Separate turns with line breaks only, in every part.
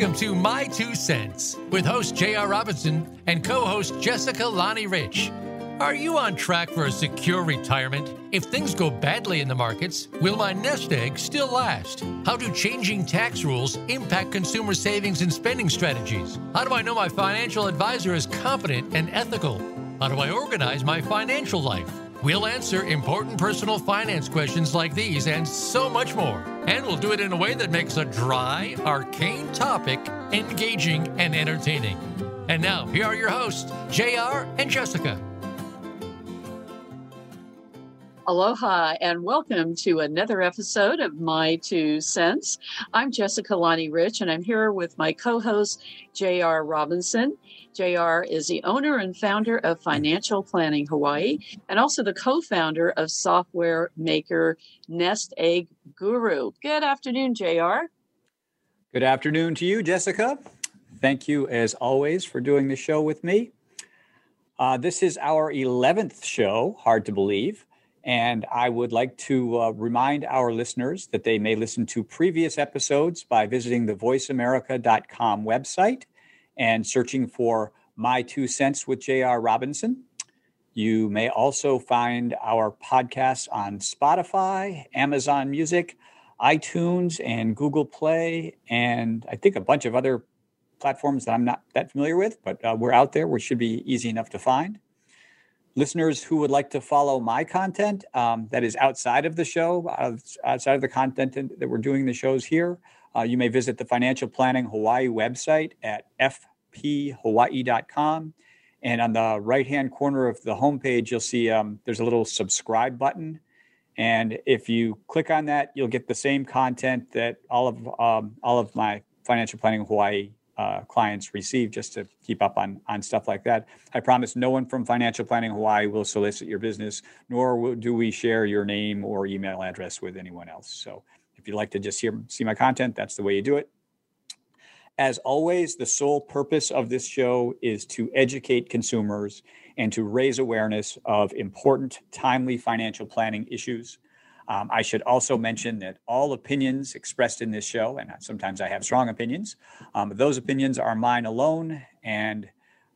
Welcome to My Two Cents with host J.R. Robinson and co host Jessica Lonnie Rich. Are you on track for a secure retirement? If things go badly in the markets, will my nest egg still last? How do changing tax rules impact consumer savings and spending strategies? How do I know my financial advisor is competent and ethical? How do I organize my financial life? We'll answer important personal finance questions like these and so much more and we'll do it in a way that makes a dry, arcane topic engaging and entertaining. And now, here are your hosts, JR and Jessica.
Aloha and welcome to another episode of My Two Cents. I'm Jessica Lonnie Rich and I'm here with my co host, J.R. Robinson. JR is the owner and founder of Financial Planning Hawaii and also the co founder of software maker Nest Egg Guru. Good afternoon, JR.
Good afternoon to you, Jessica. Thank you, as always, for doing the show with me. Uh, this is our 11th show, hard to believe. And I would like to uh, remind our listeners that they may listen to previous episodes by visiting the voiceamerica.com website and searching for my Two Cents with J.R. Robinson. You may also find our podcasts on Spotify, Amazon Music, iTunes, and Google Play, and I think a bunch of other platforms that I'm not that familiar with, but uh, we're out there. We should be easy enough to find. Listeners who would like to follow my content um, that is outside of the show, outside of the content that we're doing the shows here, uh, you may visit the Financial Planning Hawaii website at f pphawaii.com. And on the right hand corner of the homepage, you'll see um, there's a little subscribe button. And if you click on that, you'll get the same content that all of um, all of my financial planning Hawaii uh, clients receive, just to keep up on on stuff like that. I promise no one from Financial Planning Hawaii will solicit your business, nor do we share your name or email address with anyone else. So if you'd like to just hear see my content, that's the way you do it. As always, the sole purpose of this show is to educate consumers and to raise awareness of important, timely financial planning issues. Um, I should also mention that all opinions expressed in this show, and sometimes I have strong opinions, um, those opinions are mine alone, and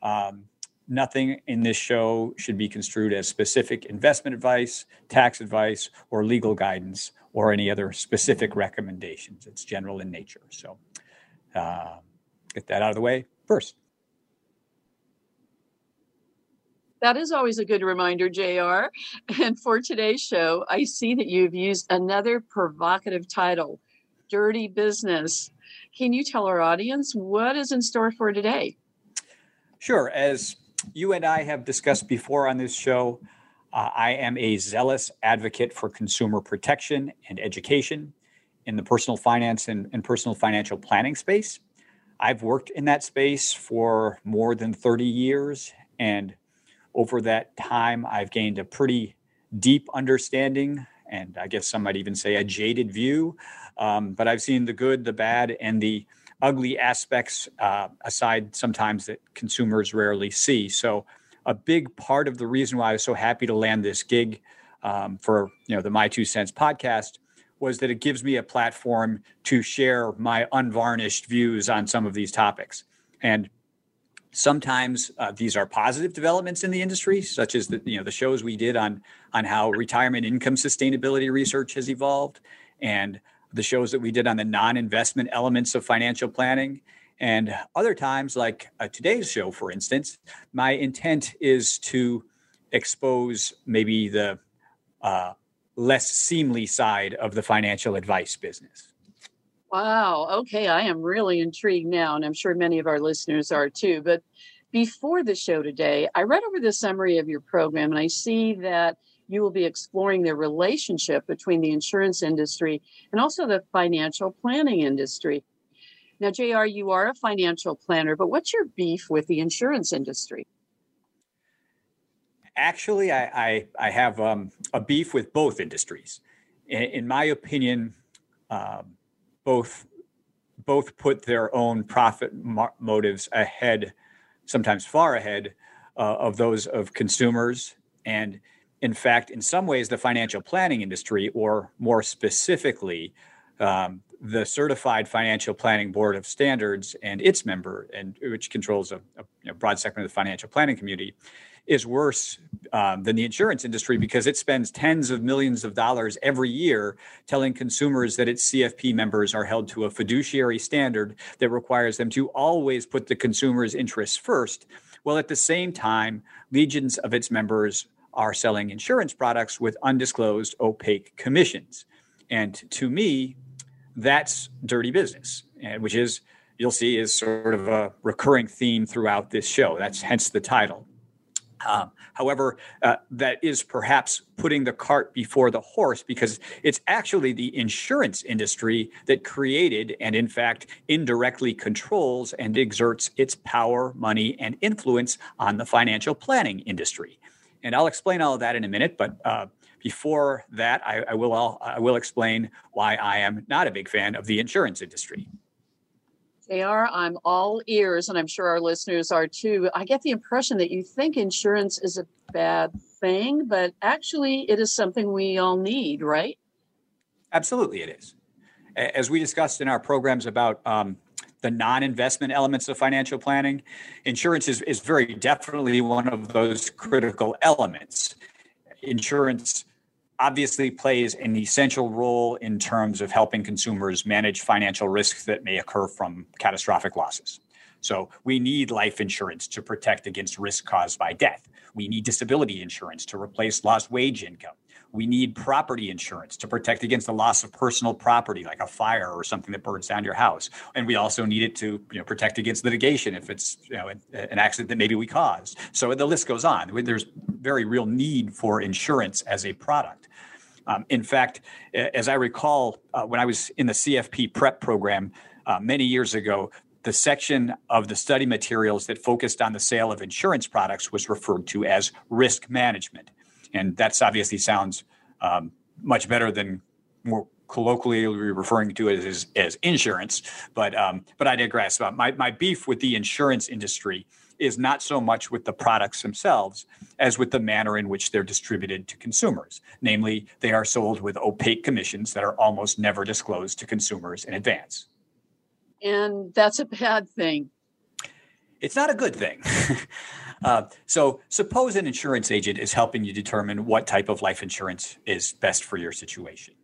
um, nothing in this show should be construed as specific investment advice, tax advice, or legal guidance, or any other specific recommendations. It's general in nature. So um, get that out of the way first.
That is always a good reminder, JR. And for today's show, I see that you've used another provocative title Dirty Business. Can you tell our audience what is in store for today?
Sure. As you and I have discussed before on this show, uh, I am a zealous advocate for consumer protection and education in the personal finance and, and personal financial planning space. I've worked in that space for more than 30 years. And over that time, I've gained a pretty deep understanding. And I guess some might even say a jaded view. Um, but I've seen the good, the bad, and the ugly aspects uh, aside sometimes that consumers rarely see. So, a big part of the reason why I was so happy to land this gig um, for you know the My Two Cents podcast was that it gives me a platform to share my unvarnished views on some of these topics. And sometimes uh, these are positive developments in the industry, such as the, you know the shows we did on on how retirement income sustainability research has evolved, and the shows that we did on the non-investment elements of financial planning. And other times, like uh, today's show, for instance, my intent is to expose maybe the uh, less seemly side of the financial advice business.
Wow. Okay. I am really intrigued now, and I'm sure many of our listeners are too. But before the show today, I read over the summary of your program, and I see that you will be exploring the relationship between the insurance industry and also the financial planning industry. Now, JR, you are a financial planner, but what's your beef with the insurance industry?
Actually, I, I, I have um, a beef with both industries. In, in my opinion, um, both both put their own profit motives ahead, sometimes far ahead uh, of those of consumers. And in fact, in some ways, the financial planning industry, or more specifically, um, the Certified Financial Planning Board of Standards and its member, and which controls a, a you know, broad segment of the financial planning community, is worse um, than the insurance industry because it spends tens of millions of dollars every year telling consumers that its CFP members are held to a fiduciary standard that requires them to always put the consumer's interests first, while at the same time, legions of its members are selling insurance products with undisclosed opaque commissions. And to me, that's dirty business, which is you'll see is sort of a recurring theme throughout this show. That's hence the title. Um, however, uh, that is perhaps putting the cart before the horse because it's actually the insurance industry that created and, in fact, indirectly controls and exerts its power, money, and influence on the financial planning industry. And I'll explain all of that in a minute, but uh, before that, I, I will I'll, I will explain why I am not a big fan of the insurance industry.
They are. i I'm all ears, and I'm sure our listeners are too. I get the impression that you think insurance is a bad thing, but actually, it is something we all need, right?
Absolutely, it is. As we discussed in our programs about um, the non investment elements of financial planning, insurance is, is very definitely one of those critical elements. Insurance obviously plays an essential role in terms of helping consumers manage financial risks that may occur from catastrophic losses. So we need life insurance to protect against risk caused by death. We need disability insurance to replace lost wage income. We need property insurance to protect against the loss of personal property, like a fire or something that burns down your house. And we also need it to you know, protect against litigation if it's you know, an, an accident that maybe we caused. So the list goes on. There's very real need for insurance as a product. Um, in fact, as I recall, uh, when I was in the CFP prep program uh, many years ago, the section of the study materials that focused on the sale of insurance products was referred to as risk management. And that's obviously sounds um, much better than more colloquially referring to it as, as insurance. But um, but I digress. Uh, my my beef with the insurance industry is not so much with the products themselves as with the manner in which they're distributed to consumers. Namely, they are sold with opaque commissions that are almost never disclosed to consumers in advance.
And that's a bad thing.
It's not a good thing. Uh, so suppose an insurance agent is helping you determine what type of life insurance is best for your situation.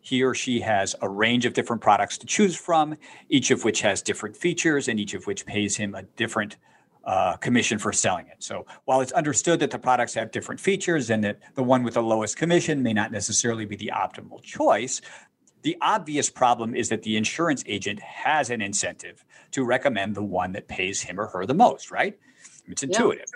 He or she has a range of different products to choose from, each of which has different features and each of which pays him a different uh, commission for selling it. So while it's understood that the products have different features and that the one with the lowest commission may not necessarily be the optimal choice, the obvious problem is that the insurance agent has an incentive to recommend the one that pays him or her the most, right? It's intuitive.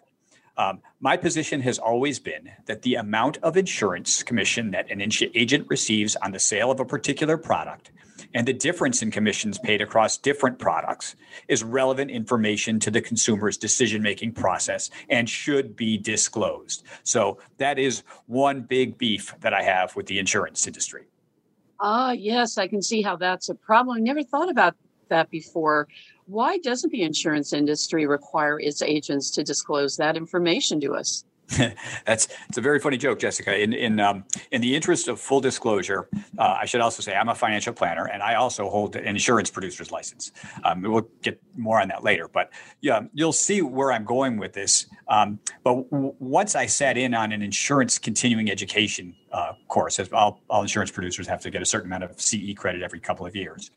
Yeah. Um, my position has always been that the amount of insurance commission that an ins- agent receives on the sale of a particular product and the difference in commissions paid across different products is relevant information to the consumer's decision making process and should be disclosed. So, that is one big beef that I have with the insurance industry
ah, yes, I can see how that's a problem. I never thought about that before. Why doesn't the insurance industry require its agents to disclose that information to us?
That's it's a very funny joke, Jessica. In in um, in the interest of full disclosure, uh, I should also say I'm a financial planner, and I also hold an insurance producer's license. Um, we'll get more on that later, but yeah, you'll see where I'm going with this. Um, but w- once I sat in on an insurance continuing education uh, course, as all, all insurance producers have to get a certain amount of CE credit every couple of years,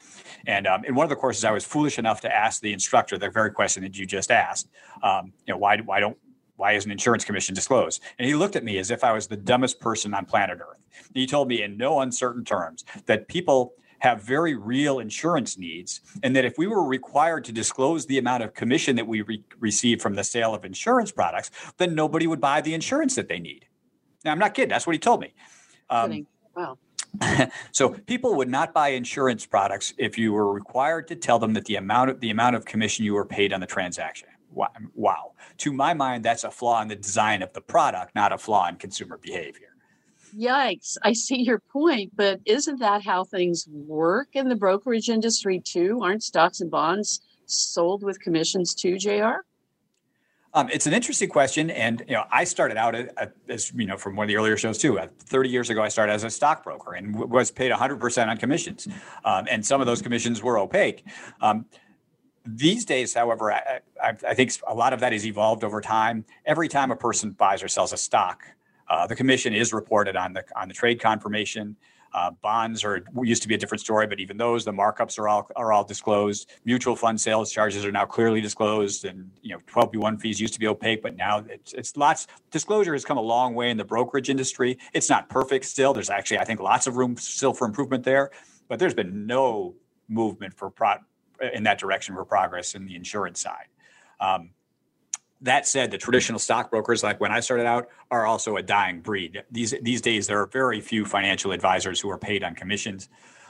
and um, in one of the courses, I was foolish enough to ask the instructor the very question that you just asked. Um, you know, why why don't why isn't insurance commission disclosed? And he looked at me as if I was the dumbest person on planet Earth. And he told me in no uncertain terms that people have very real insurance needs, and that if we were required to disclose the amount of commission that we re- receive from the sale of insurance products, then nobody would buy the insurance that they need. Now, I'm not kidding. That's what he told me. Um,
wow.
so people would not buy insurance products if you were required to tell them that the amount of the amount of commission you were paid on the transaction wow. To my mind, that's a flaw in the design of the product, not a flaw in consumer behavior.
Yikes, I see your point, but isn't that how things work in the brokerage industry too? Aren't stocks and bonds sold with commissions too, JR?
Um, it's an interesting question, and you know, I started out as you know from one of the earlier shows too. Uh, Thirty years ago, I started as a stockbroker and w- was paid 100 percent on commissions, um, and some of those commissions were opaque. Um, these days, however, I, I, I, think a lot of that has evolved over time. Every time a person buys or sells a stock, uh, the commission is reported on the on the trade confirmation. Uh, bonds are used to be a different story, but even those, the markups are all are all disclosed. Mutual fund sales charges are now clearly disclosed, and you know, 12b1 fees used to be opaque, but now it's, it's lots. Disclosure has come a long way in the brokerage industry. It's not perfect still. There's actually, I think, lots of room still for improvement there, but there's been no movement for pro- in that direction for progress in the insurance side. Um, that said, the traditional stockbrokers, like when I started out, are also a dying breed. These these days, there are very few financial advisors who are paid on commissions.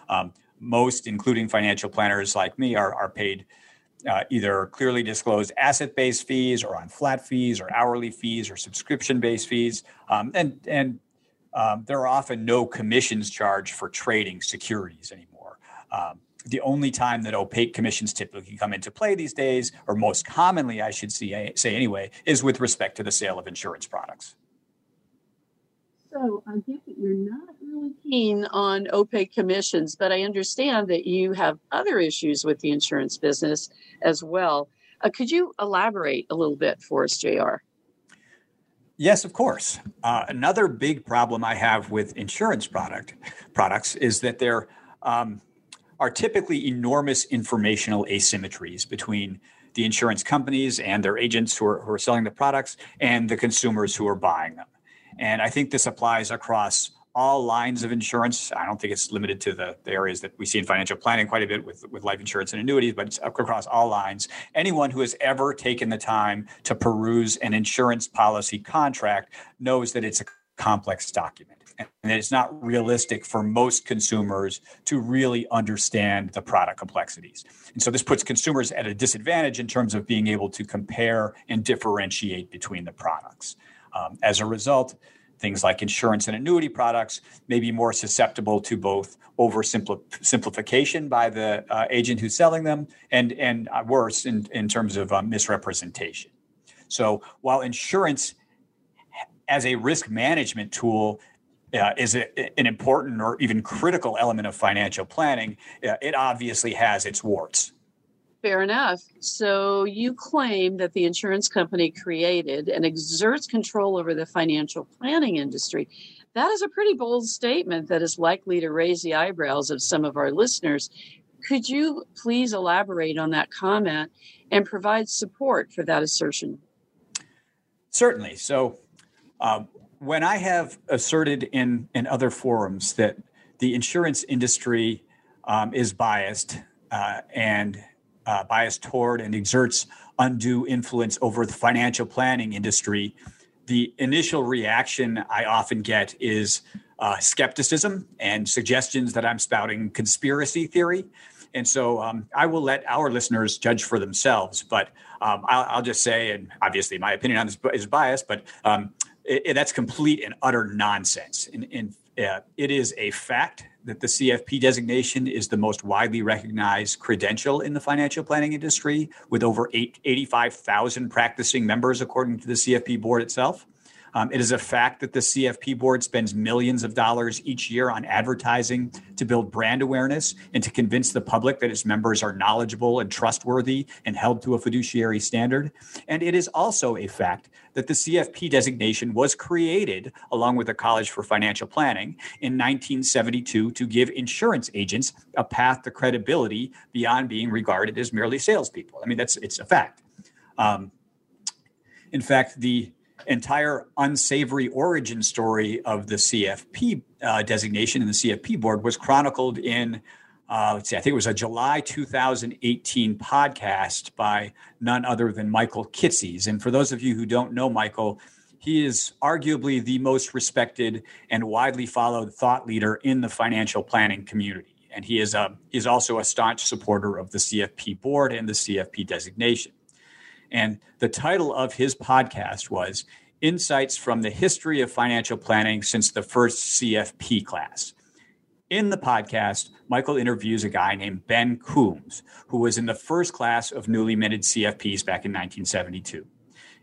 Um, most, including financial planners like me, are are paid uh, either clearly disclosed asset-based fees, or on flat fees, or hourly fees, or subscription-based fees, um, and and um, there are often no commissions charged for trading securities anymore. Um, the only time that opaque commissions typically come into play these days, or most commonly, I should say, say anyway, is with respect to the sale of insurance products.
So I get that you're not really keen on opaque commissions, but I understand that you have other issues with the insurance business as well. Uh, could you elaborate a little bit for us, JR?
Yes, of course. Uh, another big problem I have with insurance product products is that they're um, are typically enormous informational asymmetries between the insurance companies and their agents who are, who are selling the products and the consumers who are buying them. And I think this applies across all lines of insurance. I don't think it's limited to the, the, areas that we see in financial planning quite a bit with, with life insurance and annuities, but it's across all lines. Anyone who has ever taken the time to peruse an insurance policy contract knows that it's a complex document and it's not realistic for most consumers to really understand the product complexities. And so this puts consumers at a disadvantage in terms of being able to compare and differentiate between the products. Um, as a result, things like insurance and annuity products may be more susceptible to both oversimplification by the uh, agent who's selling them and, and uh, worse in, in terms of um, misrepresentation. So while insurance as a risk management tool uh, is a, an important or even critical element of financial planning, uh, it obviously has its warts.
Fair enough. So you claim that the insurance company created and exerts control over the financial planning industry. That is a pretty bold statement that is likely to raise the eyebrows of some of our listeners. Could you please elaborate on that comment and provide support for that assertion?
Certainly. So, um, when I have asserted in, in other forums that the insurance industry um, is biased uh, and uh, biased toward and exerts undue influence over the financial planning industry, the initial reaction I often get is uh, skepticism and suggestions that I'm spouting conspiracy theory. And so um, I will let our listeners judge for themselves. But um, I'll, I'll, just say, and obviously my opinion on this is biased, but um, it, it, that's complete and utter nonsense. And, and uh, it is a fact that the CFP designation is the most widely recognized credential in the financial planning industry, with over eight, 85,000 practicing members, according to the CFP board itself. Um, it is a fact that the CFP board spends millions of dollars each year on advertising to build brand awareness and to convince the public that its members are knowledgeable and trustworthy and held to a fiduciary standard. And it is also a fact that the CFP designation was created along with the College for Financial Planning in 1972 to give insurance agents a path to credibility beyond being regarded as merely salespeople. I mean, that's it's a fact. Um, in fact, the entire unsavory origin story of the CFP uh, designation and the CFP board was chronicled in, uh, let's see, I think it was a July 2018 podcast by none other than Michael Kitces. And for those of you who don't know Michael, he is arguably the most respected and widely followed thought leader in the financial planning community. And he is, a, he is also a staunch supporter of the CFP board and the CFP designation. And the title of his podcast was Insights from the History of Financial Planning Since the First CFP Class. In the podcast, Michael interviews a guy named Ben Coombs, who was in the first class of newly minted CFPs back in 1972.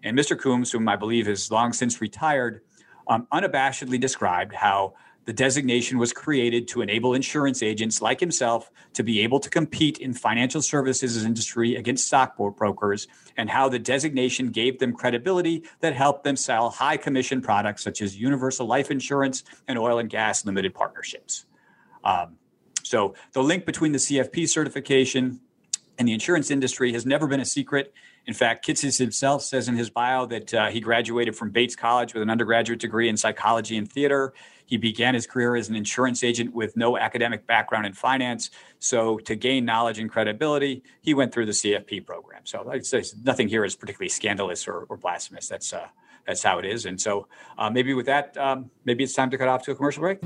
And Mr. Coombs, whom I believe has long since retired, um, unabashedly described how the designation was created to enable insurance agents like himself to be able to compete in financial services industry against brokers, and how the designation gave them credibility that helped them sell high commission products such as universal life insurance and oil and gas limited partnerships. Um, so the link between the CFP certification and the insurance industry has never been a secret. In fact, Kitces himself says in his bio that uh, he graduated from Bates College with an undergraduate degree in psychology and theater. He began his career as an insurance agent with no academic background in finance. So, to gain knowledge and credibility, he went through the CFP program. So, I'd say nothing here is particularly scandalous or, or blasphemous. That's, uh, that's how it is. And so, uh, maybe with that, um, maybe it's time to cut off to a commercial break.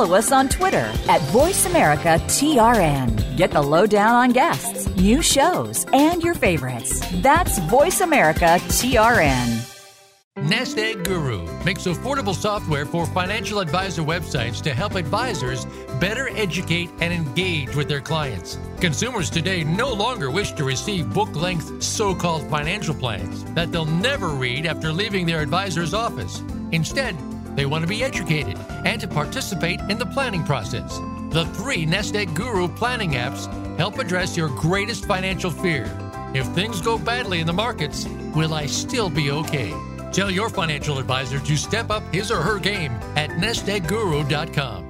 follow us on Twitter at VoiceAmericaTRN. Get the lowdown on guests, new shows, and your favorites. That's VoiceAmericaTRN. Nest Egg Guru makes affordable software for financial advisor websites to help advisors better educate and engage with their clients. Consumers today no longer wish to receive book length so called financial plans that they'll never read after leaving their advisor's office. Instead, they want to be educated and to participate in the planning process. The three Nest Egg Guru planning apps help address your greatest financial fear. If things go badly in the markets, will I still be okay? Tell your financial advisor to step up his or her game at nestegguru.com.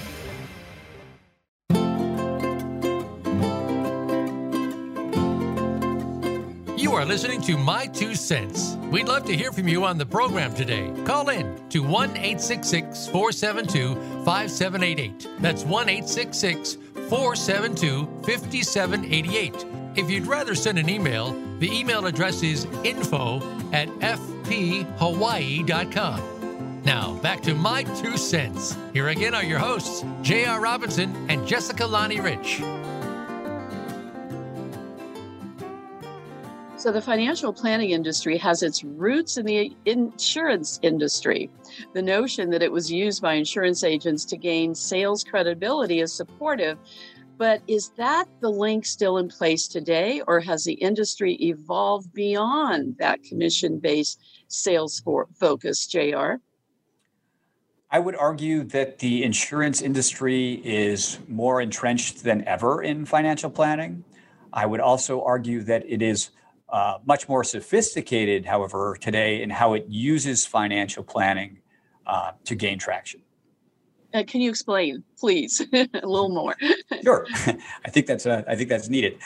are listening to My Two Cents. We'd love to hear from you on the program today. Call in to 1 866 472 5788. That's 1 866 472 5788. If you'd rather send an email, the email address is info at fphawaii.com. Now, back to my two cents. Here again are your hosts, J.R. Robinson and Jessica Lonnie Rich.
So, the financial planning industry has its roots in the insurance industry. The notion that it was used by insurance agents to gain sales credibility is supportive, but is that the link still in place today, or has the industry evolved beyond that commission based sales for- focus, JR?
I would argue that the insurance industry is more entrenched than ever in financial planning. I would also argue that it is uh, much more sophisticated, however, today in how it uses financial planning uh, to gain traction.
Uh, can you explain, please, a little more?
sure, I think that's uh, I think that's needed.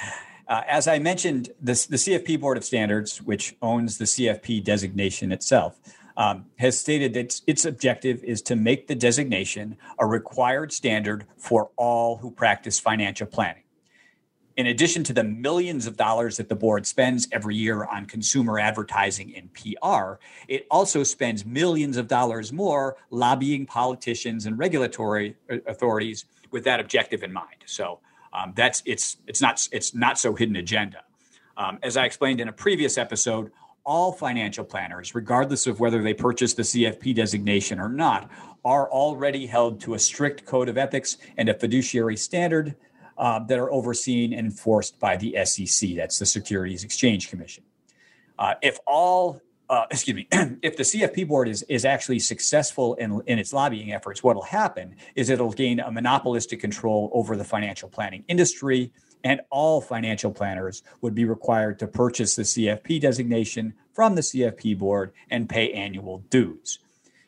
Uh, as I mentioned, the CFP Board of Standards, which owns the CFP designation itself, um, has stated that its, its objective is to make the designation a required standard for all who practice financial planning in addition to the millions of dollars that the board spends every year on consumer advertising and PR, it also spends millions of dollars more lobbying politicians and regulatory authorities with that objective in mind. So um, that's it's it's not it's not so hidden agenda. Um, as I explained in a previous episode, all financial planners, regardless of whether they purchase the CFP designation or not, are already held to a strict code of ethics and a fiduciary standard uh, that are overseen and enforced by the SEC. That's the Securities Exchange Commission. Uh, if all, uh, excuse me, if the CFP board is, is actually successful in, in its lobbying efforts, what will happen is it'll gain a monopolistic control over the financial planning industry, and all financial planners would be required to purchase the CFP designation from the CFP board and pay annual dues.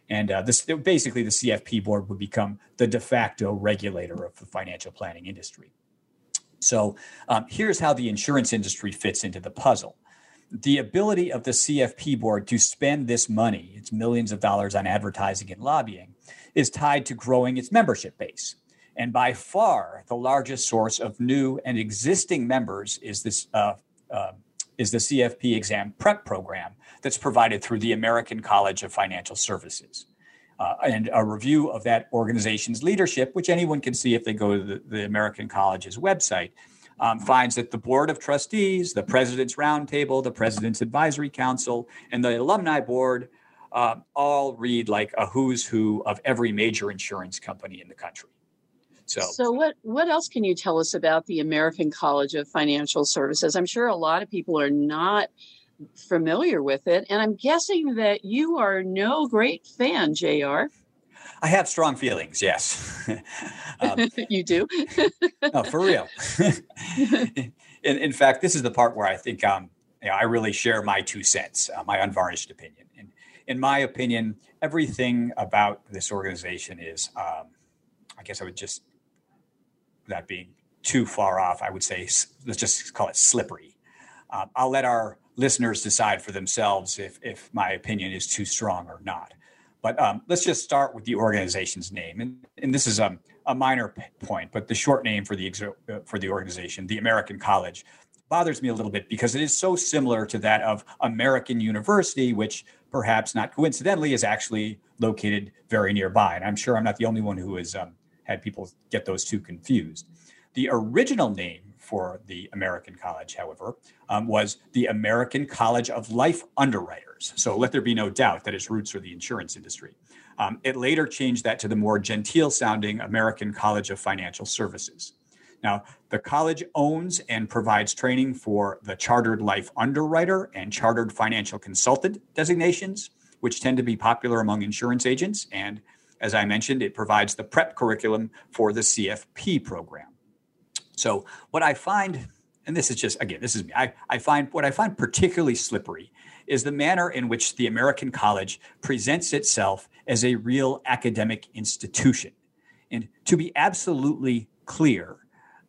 And uh, this basically the CFP board would become the de facto regulator of the financial planning industry. So um, here's how the insurance industry fits into the puzzle. The ability of the CFP board to spend this money, its millions of dollars on advertising and lobbying, is tied to growing its membership base. And by far, the largest source of new and existing members is this uh, uh, is the CFP exam prep program that's provided through the American College of Financial Services. Uh, and a review of that organization's leadership, which anyone can see if they go to the, the American College's website, um, finds that the Board of Trustees, the President's Roundtable, the President's Advisory Council, and the Alumni Board uh, all read like a who's who of every major insurance company in the country.
So, so what, what else can you tell us about the American College of Financial Services? I'm sure a lot of people are not familiar with it. And I'm guessing that you are no great fan, JR.
I have strong feelings, yes.
um, you do?
no, for real. in, in, fact, this is the part where I think um, you know, I really share my two cents, uh, my unvarnished opinion. And in my opinion, everything about this organization is, um, I guess I would just that being too far off, I would say let's just call it slippery. Um, I'll let our listeners decide for themselves if if my opinion is too strong or not. But um, let's just start with the organization's name, and, and this is a um, a minor point, but the short name for the uh, for the organization, the American College, bothers me a little bit because it is so similar to that of American University, which perhaps not coincidentally is actually located very nearby. And I'm sure I'm not the only one who is um, had people get those two confused. The original name for the American College, however, um, was the American College of Life Underwriters. So let there be no doubt that its roots are the insurance industry. Um, it later changed that to the more genteel sounding American College of Financial Services. Now, the college owns and provides training for the Chartered Life Underwriter and Chartered Financial Consultant designations, which tend to be popular among insurance agents and as I mentioned, it provides the prep curriculum for the CFP program. So, what I find, and this is just, again, this is me, I, I find what I find particularly slippery is the manner in which the American college presents itself as a real academic institution. And to be absolutely clear,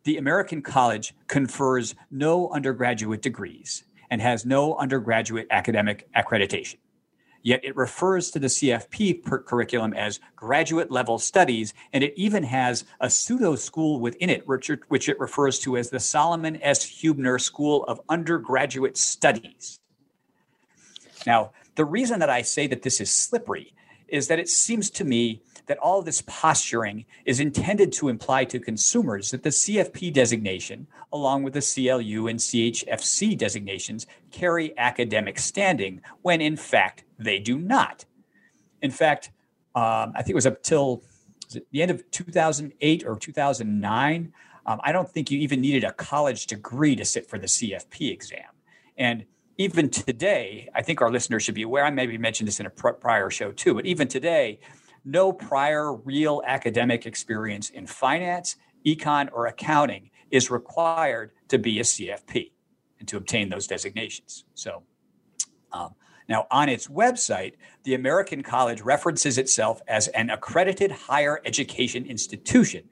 the American college confers no undergraduate degrees and has no undergraduate academic accreditation. Yet it refers to the CFP curriculum as graduate level studies, and it even has a pseudo school within it, which, which it refers to as the Solomon S. Huebner School of Undergraduate Studies. Now, the reason that I say that this is slippery is that it seems to me that all this posturing is intended to imply to consumers that the CFP designation, along with the CLU and CHFC designations, carry academic standing, when in fact they do not. In fact, um, I think it was up till was the end of 2008 or 2009. Um, I don't think you even needed a college degree to sit for the CFP exam. And even today, I think our listeners should be aware. I maybe mentioned this in a prior show too, but even today, no prior real academic experience in finance, econ, or accounting is required to be a CFP and to obtain those designations. So, um, now on its website, the American College references itself as an accredited higher education institution,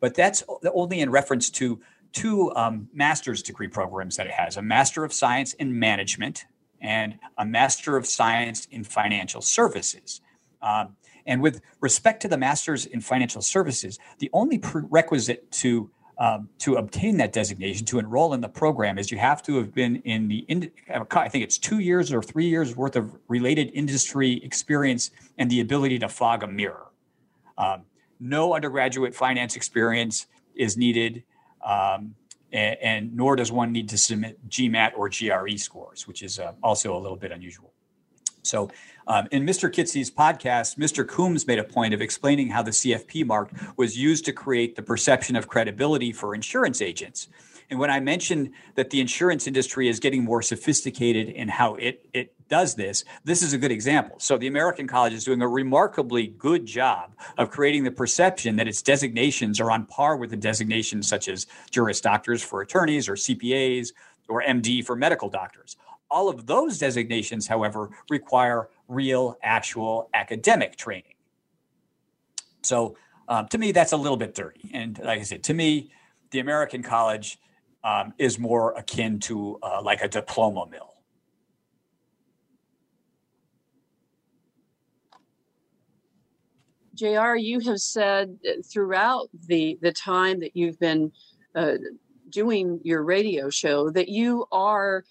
but that's only in reference to two um, master's degree programs that it has a Master of Science in Management and a Master of Science in Financial Services. Um, and with respect to the master's in financial services, the only prerequisite to um, to obtain that designation to enroll in the program is you have to have been in the in, I think it's two years or three years worth of related industry experience and the ability to fog a mirror. Um, no undergraduate finance experience is needed, um, and, and, nor does one need to submit GMAT or GRE scores, which is uh, also a little bit unusual. So um, in Mr. Kitces's podcast, Mr. Coombs made a point of explaining how the CFP mark was used to create the perception of credibility for insurance agents. And when I mentioned that the insurance industry is getting more sophisticated in how it, it does this, this is a good example. So the American College is doing a remarkably good job of creating the perception that its designations are on par with the designations such as juris doctors for attorneys or CPAs or MD for medical doctors. All of those designations, however, require real, actual academic training. So um, to me, that's a little bit dirty. And like I said, to me, the American college um, is more akin to uh, like a diploma mill.
JR, you have said throughout the, the time that you've been uh, doing your radio show that you are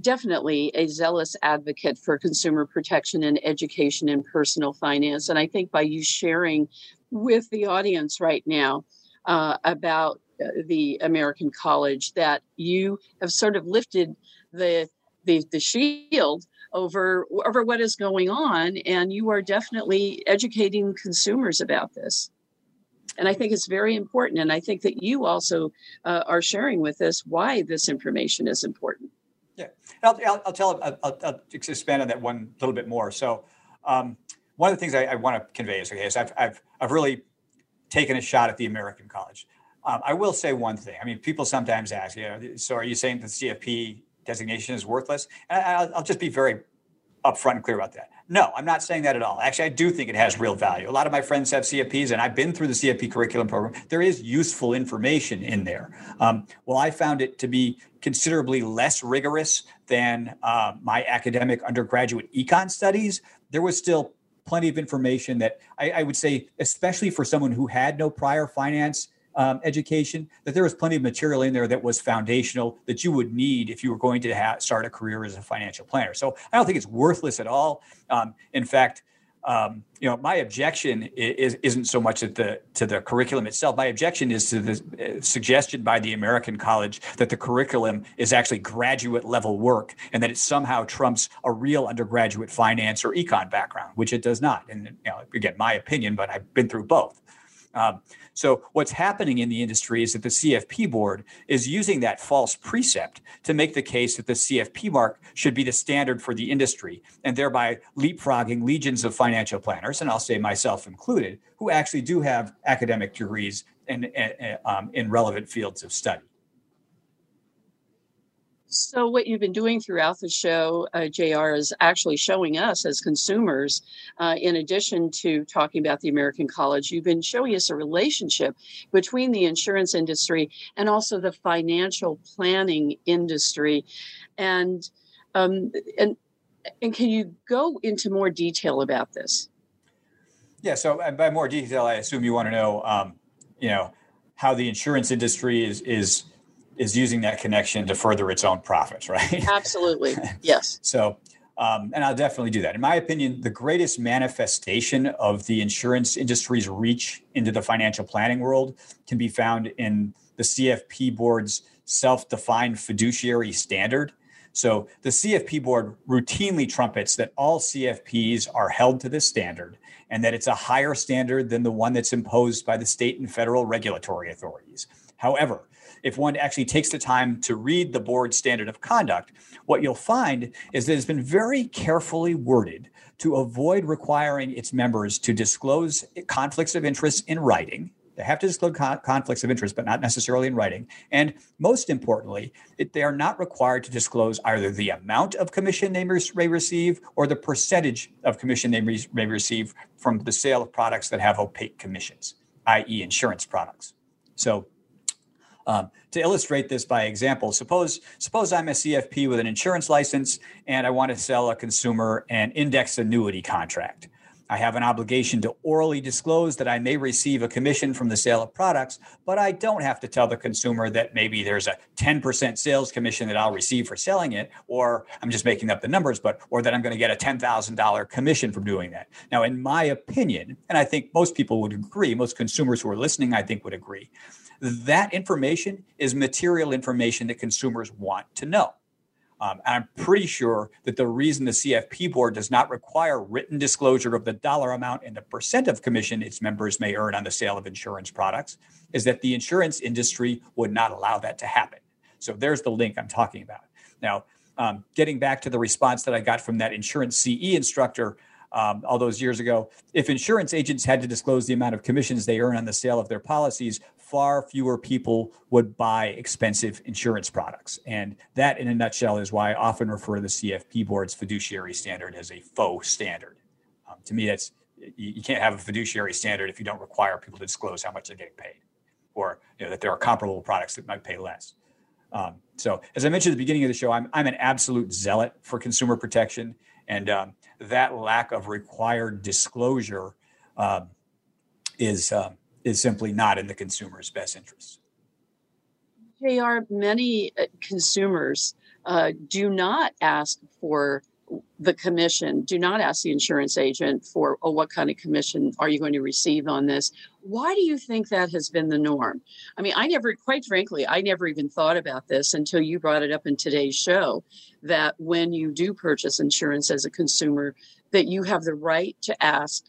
definitely a zealous advocate for consumer protection and education in personal finance. And I think by you sharing with the audience right now uh, about uh, the American College, that you have sort of lifted the the, the shield over over what is going on, and you are definitely educating consumers about this. And I think it's very important. And I think that you also uh, are sharing with us why this information is important.
Yeah, I'll, I'll, I'll tell. I'll, I'll, expand on that one a little bit more. So, um, one of the things I, I want to convey is okay, is I've, I've I've really taken a shot at the American college. Um, I will say one thing. I mean, people sometimes ask, you know, so are you saying the CFP designation is worthless? And I, will just be very upfront and clear about that. No, I'm not saying that at all. Actually, I do think it has real value. A lot of my friends have CFPs, and I've been through the CFP curriculum program. There is useful information in there. Um, well, I found it to be considerably less rigorous than uh, my academic undergraduate econ studies. There was still plenty of information that I, I would say, especially for someone who had no prior finance um, education, that there was plenty of material in there that was foundational that you would need if you were going to ha- start a career as a financial planner. So I don't think it's worthless at all. Um, in fact, um, you know, my objection is, isn't so much at the to the curriculum itself. My objection is to the uh, suggestion by the American College that the curriculum is actually graduate level work, and that it somehow trumps a real undergraduate finance or econ background, which it does not. And you know, again, my opinion, but I've been through both. Um, so what's happening in the industry is that the CFP board is using that false precept to make the case that the CFP mark should be the standard for the industry and thereby leapfrogging legions of financial planners, and I'll say myself included, who actually do have academic degrees and, um, in relevant fields of study.
So, what you've been doing throughout the show, uh, JR, is actually showing us as consumers, uh, in addition to talking about the American College, you've been showing us a relationship between the insurance industry and also the financial planning industry. And, um, and, and can you go into more detail about this?
Yeah, so by more detail, I assume you want to know, um, you know, how the insurance industry is is is using that connection to further its own profits, right?
Absolutely. Yes.
so, um, and I'll definitely do that. In my opinion, the greatest manifestation of the insurance industry's reach into the financial planning world can be found in the CFP board's self defined fiduciary standard. So, the CFP board routinely trumpets that all CFPs are held to this standard and that it's a higher standard than the one that's imposed by the state and federal regulatory authorities. However, if one actually takes the time to read the board standard of conduct, what you'll find is that it's been very carefully worded to avoid requiring its members to disclose conflicts of interest in writing. They have to disclose con- conflicts of interest, but not necessarily in writing. And most importantly, it, they are not required to disclose either the amount of commission they may receive or the percentage of commission they may receive from the sale of products that have opaque commissions, i.e., insurance products. So um, to illustrate this by example, suppose suppose I'm a CFP with an insurance license and I want to sell a consumer an index annuity contract. I have an obligation to orally disclose that I may receive a commission from the sale of products, but I don't have to tell the consumer that maybe there's a 10% sales commission that I'll receive for selling it, or I'm just making up the numbers, but or that I'm going to get a $10,000 commission from doing that. Now, in my opinion, and I think most people would agree, most consumers who are listening, I think would agree, that information is material information that consumers want to know. Um, I'm pretty sure that the reason the CFP board does not require written disclosure of the dollar amount and the percent of commission its members may earn on the sale of insurance products is that the insurance industry would not allow that to happen. So there's the link I'm talking about. Now, um, getting back to the response that I got from that insurance CE instructor um, all those years ago, if insurance agents had to disclose the amount of commissions they earn on the sale of their policies, far fewer people would buy expensive insurance products. And that, in a nutshell, is why I often refer to the CFP board's fiduciary standard as a faux standard. Um, to me, that's you, can't have a fiduciary standard if you don't require people to disclose how much they're getting paid, or you know, that there are comparable products that might pay less. Um, so, as I mentioned at the beginning of the show, I'm I'm an absolute zealot for consumer protection, and um, that lack of required disclosure uh, is. Uh, is simply not in the consumer's best interest. JR,
many uh, consumers uh, do not ask for the commission, do not ask the insurance agent for, oh, what kind of commission are you going to receive on this? Why do you think that has been the norm? I mean, I never, quite frankly, I never even thought about this until you brought it up in today's show that when you do purchase insurance as a consumer, that you have the right to ask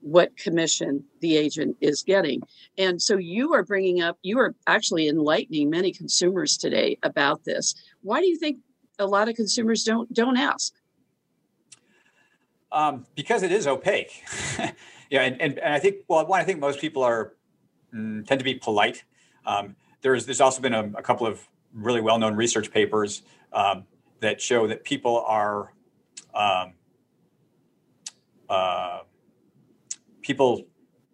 what commission the agent is getting. And so you are bringing up, you are actually enlightening many consumers today about this. Why do you think a lot of consumers don't don't ask?
Um, because it is opaque. yeah, and, and, and, I think well, one, I think most people are mm, tend to be polite. Um, there's there's also been a, a couple of really well known research papers um, that show that people are um, uh, people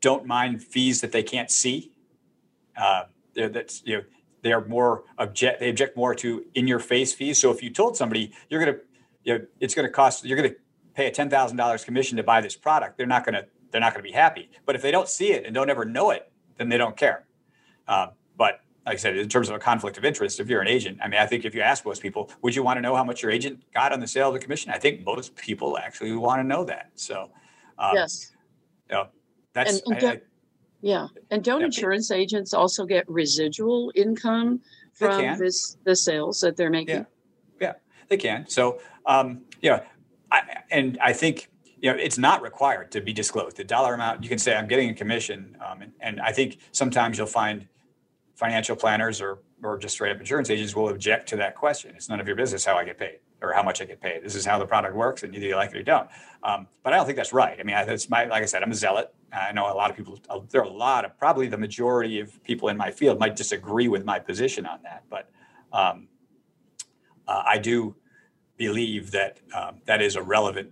don't mind fees that they can't see. Uh, that's you know they are more object they object more to in your face fees. So if you told somebody you're gonna you know, it's gonna cost you're gonna pay a ten thousand dollars commission to buy this product, they're not gonna they're not gonna be happy. But if they don't see it and don't ever know it, then they don't care. Uh, but like I said, in terms of a conflict of interest, if you're an agent, I mean, I think if you ask most people, would you want to know how much your agent got on the sale of the commission? I think most people actually want to know that. So,
um, yes
no, that's
and, and I, I, yeah. And don't yeah. insurance agents also get residual income from this the sales that they're making?
Yeah, yeah they can. So um, yeah, I, and I think you know it's not required to be disclosed. The dollar amount you can say I'm getting a commission, um, and, and I think sometimes you'll find financial planners or or just straight up insurance agents will object to that question. It's none of your business how I get paid or how much I get paid. This is how the product works, and either you like it or you don't. Um, but I don't think that's right. I mean, that's my like I said, I'm a zealot. I know a lot of people. There are a lot of probably the majority of people in my field might disagree with my position on that, but um, uh, I do believe that um, that is a relevant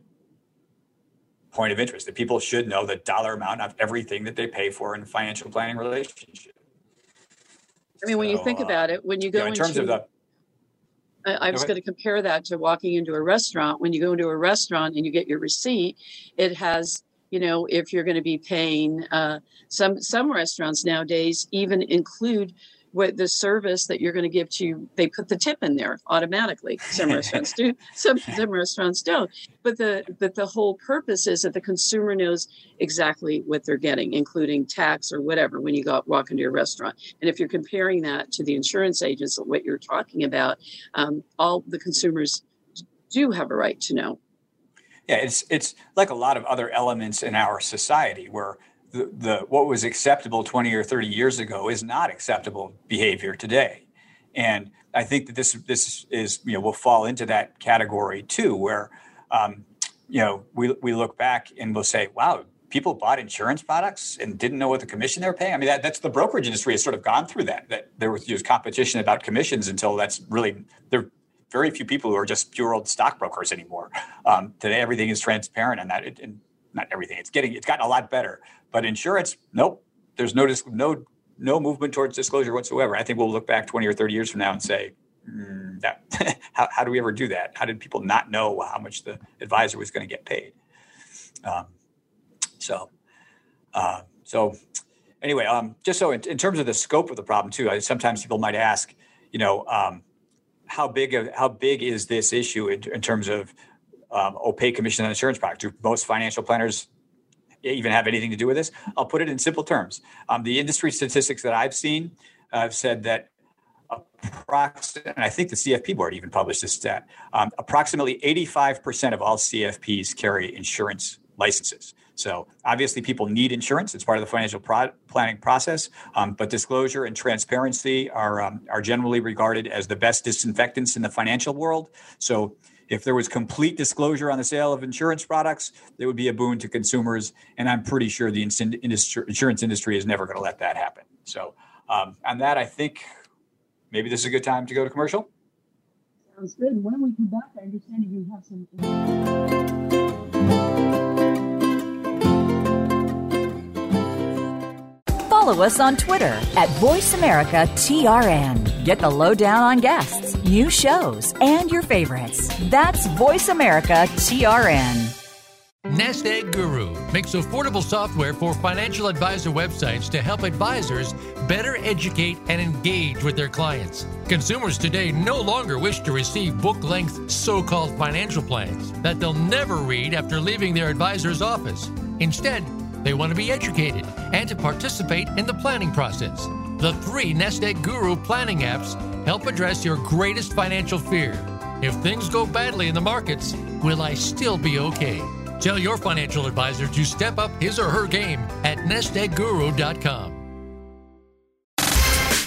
point of interest. That people should know the dollar amount of everything that they pay for in a financial planning relationship.
I mean, when so, you think uh, about it, when you go you know, in terms of the I, I was going to compare that to walking into a restaurant. When you go into a restaurant and you get your receipt, it has you know if you're going to be paying uh, some some restaurants nowadays even include what the service that you're going to give to you, they put the tip in there automatically some restaurants do some, some restaurants don't but the but the whole purpose is that the consumer knows exactly what they're getting including tax or whatever when you go walk into your restaurant and if you're comparing that to the insurance agents what you're talking about um, all the consumers do have a right to know
yeah it's it's like a lot of other elements in our society where the, what was acceptable 20 or 30 years ago is not acceptable behavior today and i think that this this is you know will fall into that category too where um, you know we, we look back and we'll say wow people bought insurance products and didn't know what the commission they were paying i mean that, that's the brokerage industry has sort of gone through that that there was, there was competition about commissions until that's really there are very few people who are just pure old stockbrokers anymore um, today everything is transparent and that it, and not everything. It's getting it's gotten a lot better, but insurance, nope. There's no no no movement towards disclosure whatsoever. I think we'll look back 20 or 30 years from now and say, mm, that, how, how do we ever do that? How did people not know how much the advisor was going to get paid? Um, so, uh, so anyway, um, just so in, in, terms of the scope of the problem too, I, sometimes people might ask, you know, um, how big of, how big is this issue in, in terms of um, opaque commission on insurance products? Do most financial planners even have anything to do with this. I'll put it in simple terms. Um, the industry statistics that I've seen uh, have uh, said that approximately, and I think the CFP board even published this stat, um, approximately 85% of all CFPs carry insurance licenses. So obviously, people need insurance. It's part of the financial pro- planning process. Um, but disclosure and transparency are um, are generally regarded as the best disinfectants in the financial world. So if there was complete disclosure on the sale of insurance products, it would be a boon to consumers. And I'm pretty sure the insurance industry is never going to let that happen. So, um, on that, I think maybe this is a good time to go to commercial.
Sounds good. When we come back, I understand you have some.
follow us on Twitter at VoiceAmericaTRN. Get the lowdown on guests, new shows, and your favorites. That's VoiceAmericaTRN.
Nest Egg Guru makes affordable software for financial advisor websites to help advisors better educate and engage with their clients. Consumers today no longer wish to receive book length so called financial plans that they'll never read after leaving their advisor's office. Instead, they want to be educated and to participate in the planning process. The three Nest Egg Guru planning apps help address your greatest financial fear. If things go badly in the markets, will I still be okay? Tell your financial advisor to step up his or her game at nestegguru.com.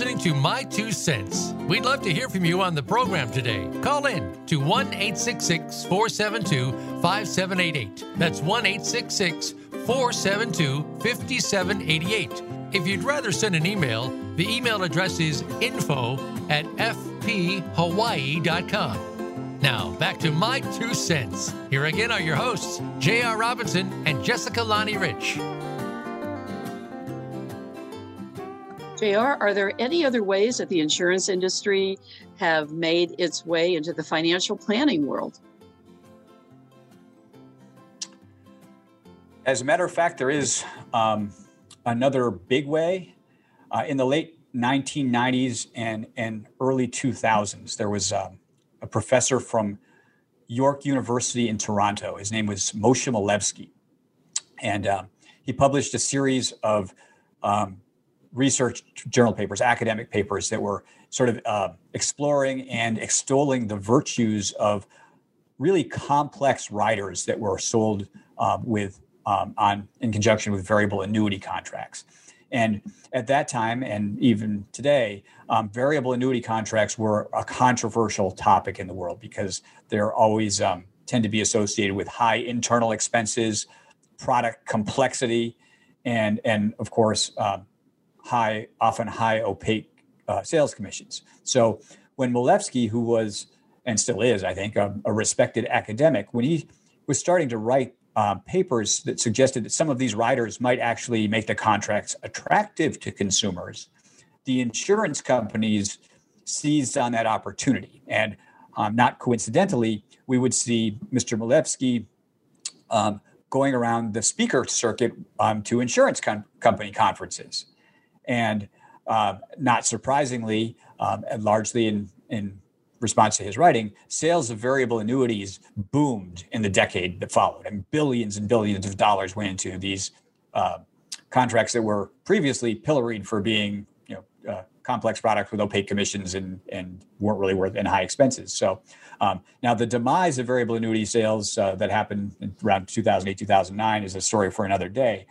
listening to My Two Cents. We'd love to hear from you on the program today. Call in to 1 866 472 5788. That's 1 866 472 5788. If you'd rather send an email, the email address is info at fphawaii.com. Now, back to my two cents. Here again are your hosts, J.R. Robinson and Jessica Lonnie Rich.
JR, are there any other ways that the insurance industry have made its way into the financial planning world?
As a matter of fact, there is um, another big way. Uh, in the late 1990s and, and early 2000s, there was um, a professor from York University in Toronto. His name was Moshe Milevsky. And um, he published a series of um, research journal papers, academic papers that were sort of uh, exploring and extolling the virtues of really complex riders that were sold um, with um, on in conjunction with variable annuity contracts. And at that time, and even today, um, variable annuity contracts were a controversial topic in the world because they're always um, tend to be associated with high internal expenses, product complexity, and and of course uh, high, often high opaque uh, sales commissions. So when Milevsky, who was and still is, I think, a, um, a respected academic, when he was starting to write um, papers that suggested that some of these riders might actually make the contracts attractive to consumers, the insurance companies seized on that opportunity. And um, not coincidentally, we would see Mr. Milevsky um, going around the speaker circuit um, to insurance com- company conferences and uh, not surprisingly, um, and largely in, in response to his writing, sales of variable annuities boomed in the decade that followed, and billions and billions of dollars went into these uh, contracts that were previously pilloried for being, you know, uh, complex products with opaque commissions and and weren't really worth and high expenses. So um, now the demise of variable annuity sales uh, that happened around 2008 2009 is a story for another day.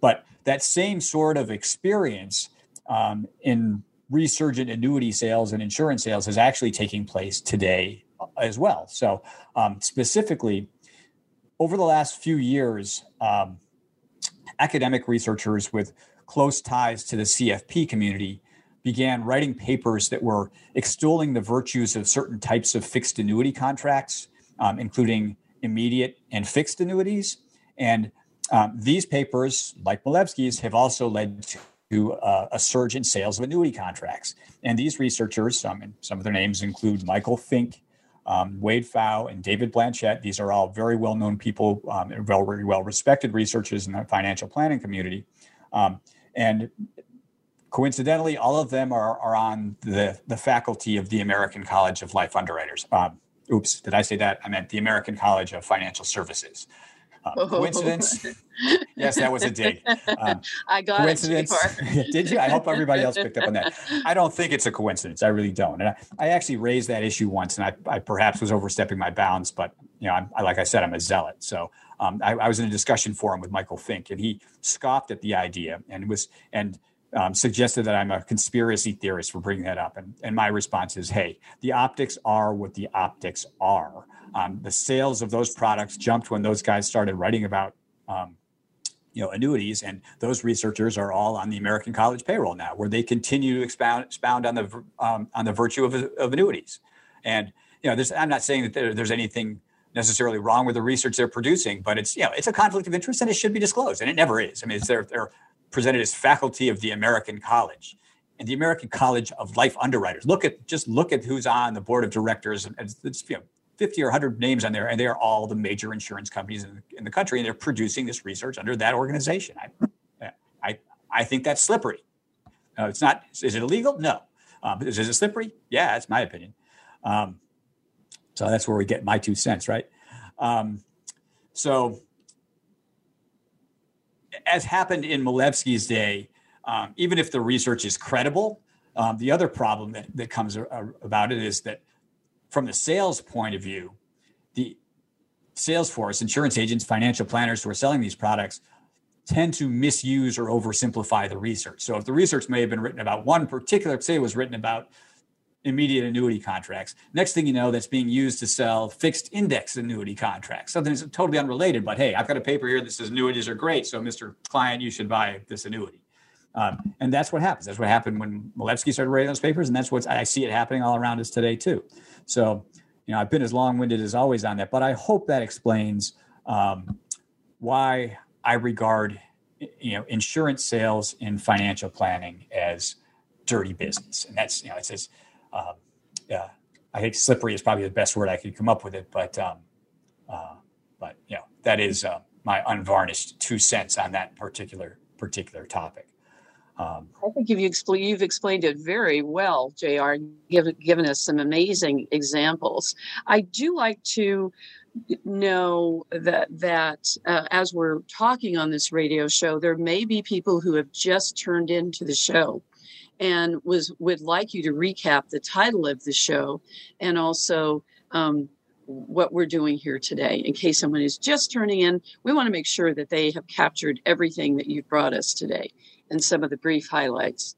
But that same sort of experience um, in resurgent annuity sales and insurance sales is actually taking place today uh, as well. So, um, specifically, over the last few years, um, academic researchers with close ties to the CFP community began writing papers that were extolling the virtues of certain types of fixed annuity contracts, um, including immediate and fixed annuities. And um, these papers, like Milevsky's, have also led to uh, a surge in sales of annuity contracts. And these researchers, some, some of their names include Michael Finke, um, Wade Pfau, and David Blanchett. These are all very well known people, um, very well respected researchers in the financial planning community. Um, and coincidentally, all of them are, are on the, the faculty of the American College of Life Underwriters. Um, oops, did I say that? I meant the American College of Financial Services. Um, coincidence? yes, that was a dig.
Um, I got
coincidence. did you? I hope everybody else picked up on that. I don't think it's a coincidence. I really don't. And I, I actually raised that issue once, and I, I, perhaps was overstepping my bounds. But you know, I'm, I, like I said, I'm a zealot, so um, I, I, was in a discussion forum with Michael Finke, and he scoffed at the idea and was and um, suggested that I'm a conspiracy theorist for bringing that up. And, and my response is, hey, the optics are what the optics are um, the sales of those products jumped when those guys started writing about um, you know annuities and those researchers are all on the american college payroll now where they continue to expound, expound on the um, on the virtue of, of annuities and you know i'm not saying that there, there's anything necessarily wrong with the research they're producing but it's you know it's a conflict of interest and it should be disclosed and it never is i mean they're, they're presented as faculty of the american college and the american college of life underwriters look at just look at who's on the board of directors and it's, it's you know, 50 or 100 names on there, and they are all the major insurance companies in, in the country, and they're producing this research under that organization. I, I, I think that's slippery. Uh, it's not. Is it illegal? No. Um, uh, is, is it slippery? Yeah, that's my opinion. Um, so that's where we get my two cents, right? Um, so, as happened in Milevsky's day, um, even if the research is credible, um, the other problem that, that comes a, a, about it is that from the sales point of view, the sales force, insurance agents, financial planners who are selling these products tend to misuse or oversimplify the research. So if the research may have been written about one particular, say it was written about immediate annuity contracts. Next thing you know, that's being used to sell fixed index annuity contracts. Something that's totally unrelated, but hey, I've got a paper here that says annuities are great. So, Mr. Client, you should buy this annuity. Um, and that's what happens. That's what happened when Milevsky started writing those papers. And that's what I see it happening all around us today, too. So, you know, I've been as long winded as always on that, but I hope that explains um, why I regard you know insurance sales and financial planning as dirty business, and that's you know it's as um, I think slippery is probably the best word I could come up with it, but um, uh, but you know that is uh, my unvarnished two cents on that particular particular topic.
Um, I think you've, expl- you've explained it very well, JR, given, given us some amazing examples. I do like to know that that uh, as we're talking on this radio show, there may be people who have just turned into the show and was would like you to recap the title of the show and also um, what we're doing here today in case someone is just turning in we want to make sure that they have captured everything that you've brought us today and some of the brief highlights.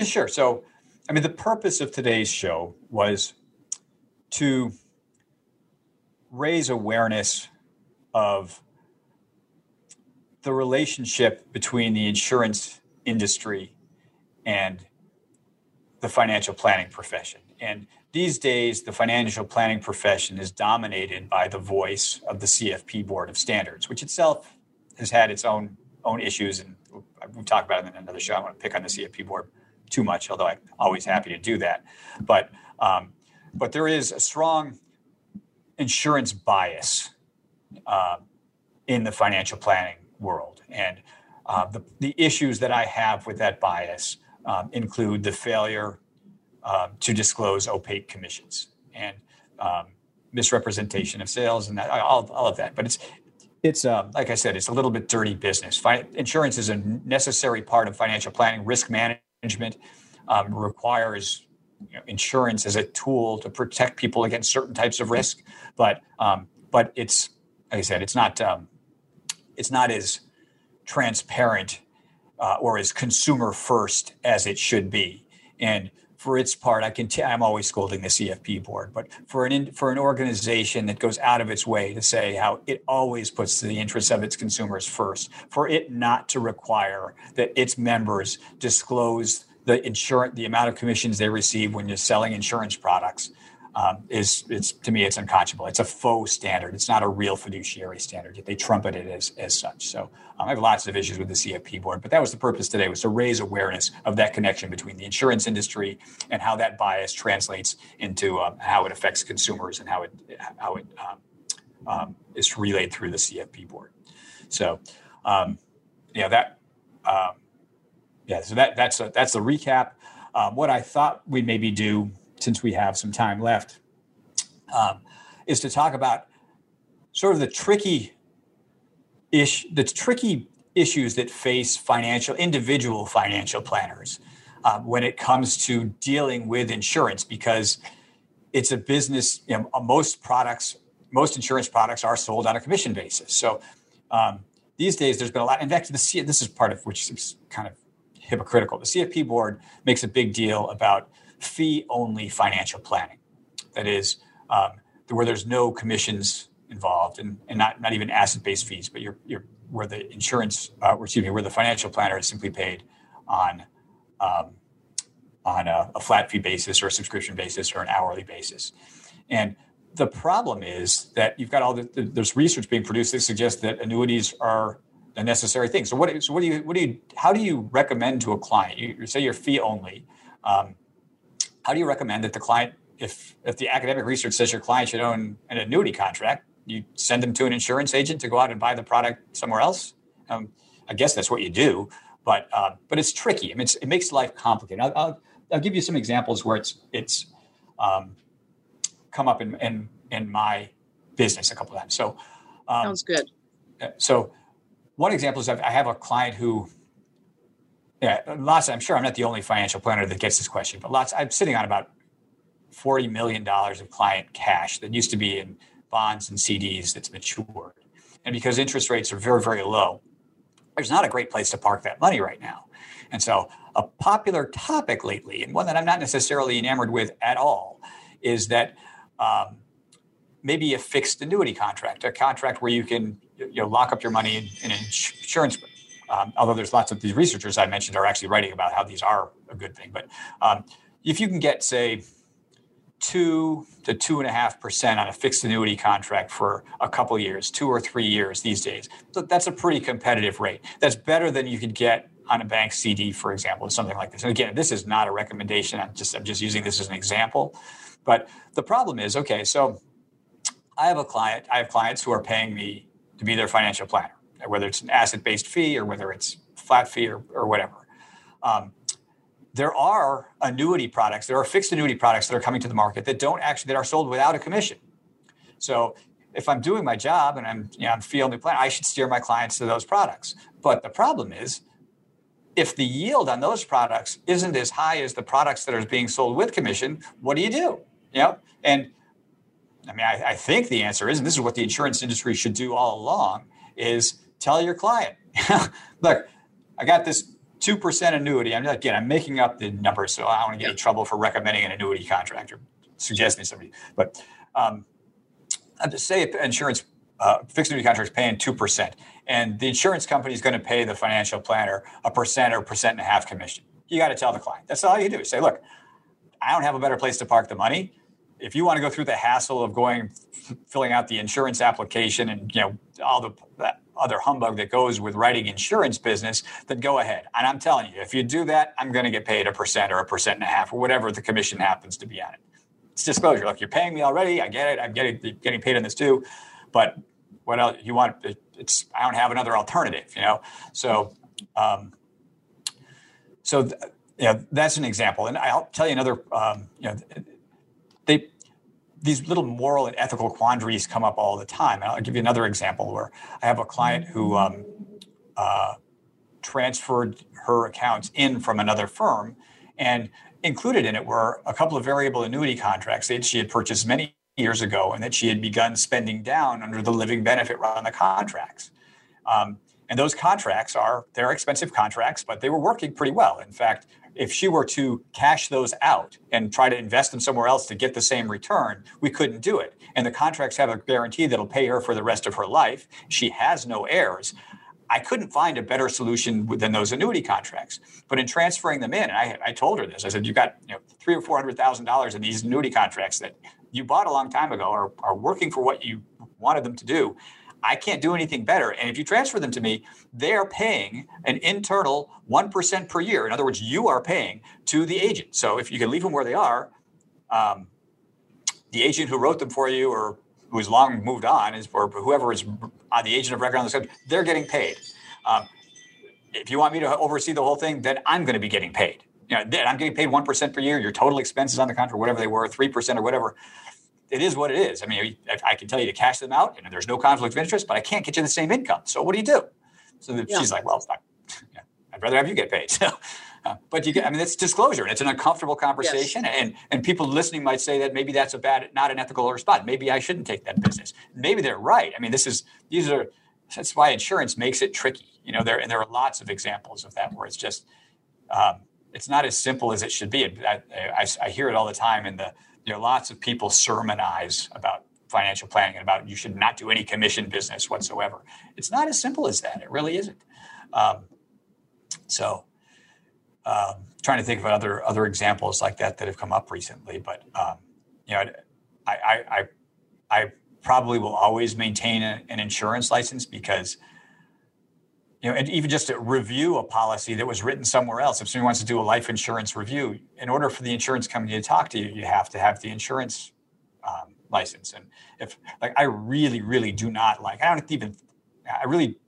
Sure. So, I mean, the purpose of today's show was to raise awareness of the relationship between the insurance industry and the financial planning profession. And these days, the financial planning profession is dominated by the voice of the CFP Board of Standards, which itself has had its own own issues and we talk about it in another show. I want to pick on the CFP board too much, although I'm always happy to do that. But um, but there is a strong insurance bias uh, in the financial planning world, and uh, the the issues that I have with that bias um, include the failure uh, to disclose opaque commissions and um, misrepresentation of sales and that, all, all of that. But it's it's uh, like I said, it's a little bit dirty business. Fin- insurance is a necessary part of financial planning. Risk management um, requires you know, insurance as a tool to protect people against certain types of risk, but um, but it's like I said, it's not um, it's not as transparent uh, or as consumer first as it should be. And for its part, I can. T- I'm always scolding the CFP board, but for an in- for an organization that goes out of its way to say how it always puts the interests of its consumers first, for it not to require that its members disclose the insurance, the amount of commissions they receive when you're selling insurance products, um, is it's to me it's unconscionable. It's a faux standard. It's not a real fiduciary standard. Yet they trumpet it as as such. So um, I have lots of issues with the CFP board, but that was the purpose today was to raise awareness of that connection between the insurance industry and how that bias translates into um, how it affects consumers and how it how it um, um, is relayed through the CFP board. So um, you know that yeah. So that that's a, that's the recap. what I thought we'd maybe do since we have some time left, um, is to talk about sort of the tricky ish, the tricky issues that face financial individual financial planners uh, when it comes to dealing with insurance because it's a business. You know, uh, most products, most insurance products are sold on a commission basis. So um, these days, there's been a lot. In fact, the C, this is part of which is kind of hypocritical. The CFP board makes a big deal about fee only financial planning. That is, um, where there's no commissions involved and, and not, not even asset based fees, but you're, you're, where the insurance, uh, excuse me, where the financial planner is simply paid on, um, on a, a flat fee basis or a subscription basis or an hourly basis. And the problem is that you've got all the, the, there's research being produced that suggests that annuities are a necessary thing. So what so what do you what do you how do you recommend to a client? You, say you're fee only. Um, how do you recommend that the client, if if the academic research says your client should own an annuity contract, you send them to an insurance agent to go out and buy the product somewhere else? Um, I guess that's what you do, but uh, but it's tricky. I mean, it makes life complicated. I'll, I'll, I'll, give you some examples where it's it's um, come up in, in in my business a couple times.
So um, sounds good.
Uh, so one example is I've, I have a client who yeah, lots. I'm sure I'm not the only financial planner that gets this question, but lots. I'm sitting on about forty million dollars of client cash that used to be in bonds and CDs that's matured, and because interest rates are very very low, there's not a great place to park that money right now. And so, a popular topic lately, and one that I'm not necessarily enamored with at all, is that um, maybe a fixed annuity contract, a contract where you can you know lock up your money in, in an insurance um, although there's lots of these researchers I mentioned are actually writing about how these are a good thing. But um, if you can get, say, two to two and a half percent on a fixed annuity contract for a couple years, two or three years these days, so that's a pretty competitive rate. That's better than you could get on a bank CD, for example, or something like this. And again, this is not a recommendation. I'm just I'm just using this as an example. But the problem is, okay, so I have a client. I have clients who are paying me to be their financial planner whether it's an asset based fee or whether it's flat fee or, or whatever. Um, there are annuity products, there are fixed annuity products that are coming to the market that don't actually that are sold without a commission. So if I'm doing my job and I'm you know, I'm fielding plan, I should steer my clients to those products. But the problem is, if the yield on those products isn't as high as the products that are being sold with commission, what do you do? You know, and I mean, I, I think the answer is, and this is what the insurance industry should do all along, is tell your client, look, I got this 2% annuity. I'm again, I'm making up the number, so I don't want to get in trouble for recommending an annuity contract or suggesting somebody. But um, I'm just say insurance uh, fixed annuity contracts paying 2%, and the insurance company is going to pay the financial planner a percent or percent and a half commission. You got to tell the client. That's all you do. Say, look, I don't have a better place to park the money. If you want to go through the hassle of going, filling out the insurance application and you know all the that, other humbug that goes with writing insurance business, then go ahead. And I'm telling you, if you do that, I'm going to get paid a percent or a percent and a half or whatever the commission happens to be on it. It's disclosure. Look, you're paying me already. I get it. I'm getting getting paid on this too. But what else you want? It's I don't have another alternative. You know. So, um, so th- yeah, that's an example. And I'll tell you another. Um, you know. Th- these little moral and ethical quandaries come up all the time. I'll give you another example where I have a client who mm-hmm. um, uh, transferred her accounts in from another firm, and included in it were a couple of variable annuity contracts that she had purchased many years ago and that she had begun spending down under the living benefit on the contracts. Um, and those contracts are they're expensive contracts, but they were working pretty well. In fact, if she were to cash those out and try to invest them somewhere else to get the same return, we couldn't do it. And the contracts have a guarantee that'll pay her for the rest of her life. She has no heirs. I couldn't find a better solution than those annuity contracts. But in transferring them in, I, I told her this. I said, "You have got you know, three or four hundred thousand dollars in these annuity contracts that you bought a long time ago, or are working for what you wanted them to do. I can't do anything better. And if you transfer them to me, they're paying an internal 1% per year. In other words, you are paying to the agent. So if you can leave them where they are, um, the agent who wrote them for you or who's long moved on is or whoever is uh, the agent of record on this country, they're getting paid. Um, if you want me to oversee the whole thing, then I'm going to be getting paid. You know, I'm getting paid 1% per year. Your total expenses on the contract, whatever they were, 3% or whatever it is what it is. I mean, I, can tell you to cash them out and there's no conflict of interest, but I can't get you the same income. So what do you do? So the, yeah. she's like, well, I, would rather have you get paid. So, uh, but you get, I mean, it's disclosure and it's an uncomfortable conversation. Yes. And, and people listening might say that maybe that's a bad, not an ethical response. Maybe I shouldn't take that business. Maybe they're right. I mean, this is, these are, that's why insurance makes it tricky. You know, there, and there are lots of examples of that where it's just, um, it's not as simple as it should be. I, I, I hear it all the time in the, you know, lots of people sermonize about financial planning and about you should not do any commission business whatsoever. It's not as simple as that. It really isn't. Um, so, um, trying to think of other other examples like that that have come up recently, but um, you know, I I, I, I probably will always maintain a, an insurance license because you know, and even just to review a policy that was written somewhere else. If somebody wants to do a life insurance review, in order for the insurance company to talk to you, you have to have the insurance um, license. And if like I really, really do not like, I don't even, I really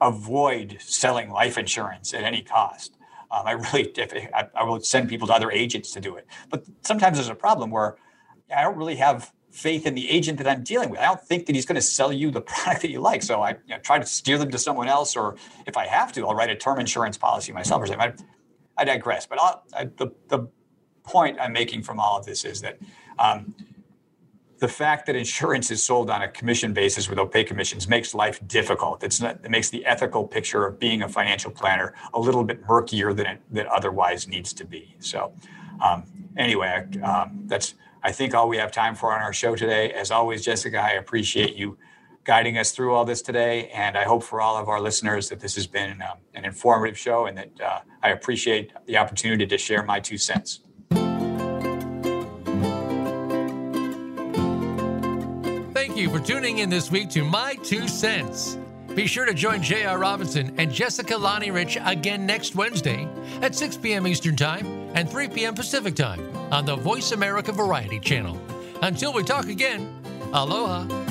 avoid selling life insurance at any cost. Um, I really, if, I, I will send people to other agents to do it. But sometimes there's a problem where I don't really have faith in the agent that I'm dealing with. I don't think that he's going to sell you the product that you like. So I you know, try to steer them to someone else, or if I have to, I'll write a term insurance policy myself or something. I, I digress. But I, the, the point I'm making from all of this is that um, the fact that insurance is sold on a commission basis with opaque commissions makes life difficult. Not, it makes the ethical picture of being a financial planner a little bit murkier than it than otherwise needs to be. So, um, anyway, um, that's I think all we have time for on our show today. As always, Jessica, I appreciate you guiding us through all this today. And I hope for all of our listeners that this has been um, an informative show and that uh, I appreciate the opportunity to share my two cents.
Thank you for tuning in this week to My Two Cents. Be sure to join J.R. Robinson and Jessica Lonnie Rich again next Wednesday at 6 p.m. Eastern Time and 3 p.m. Pacific Time on the Voice America Variety Channel. Until we talk again, aloha.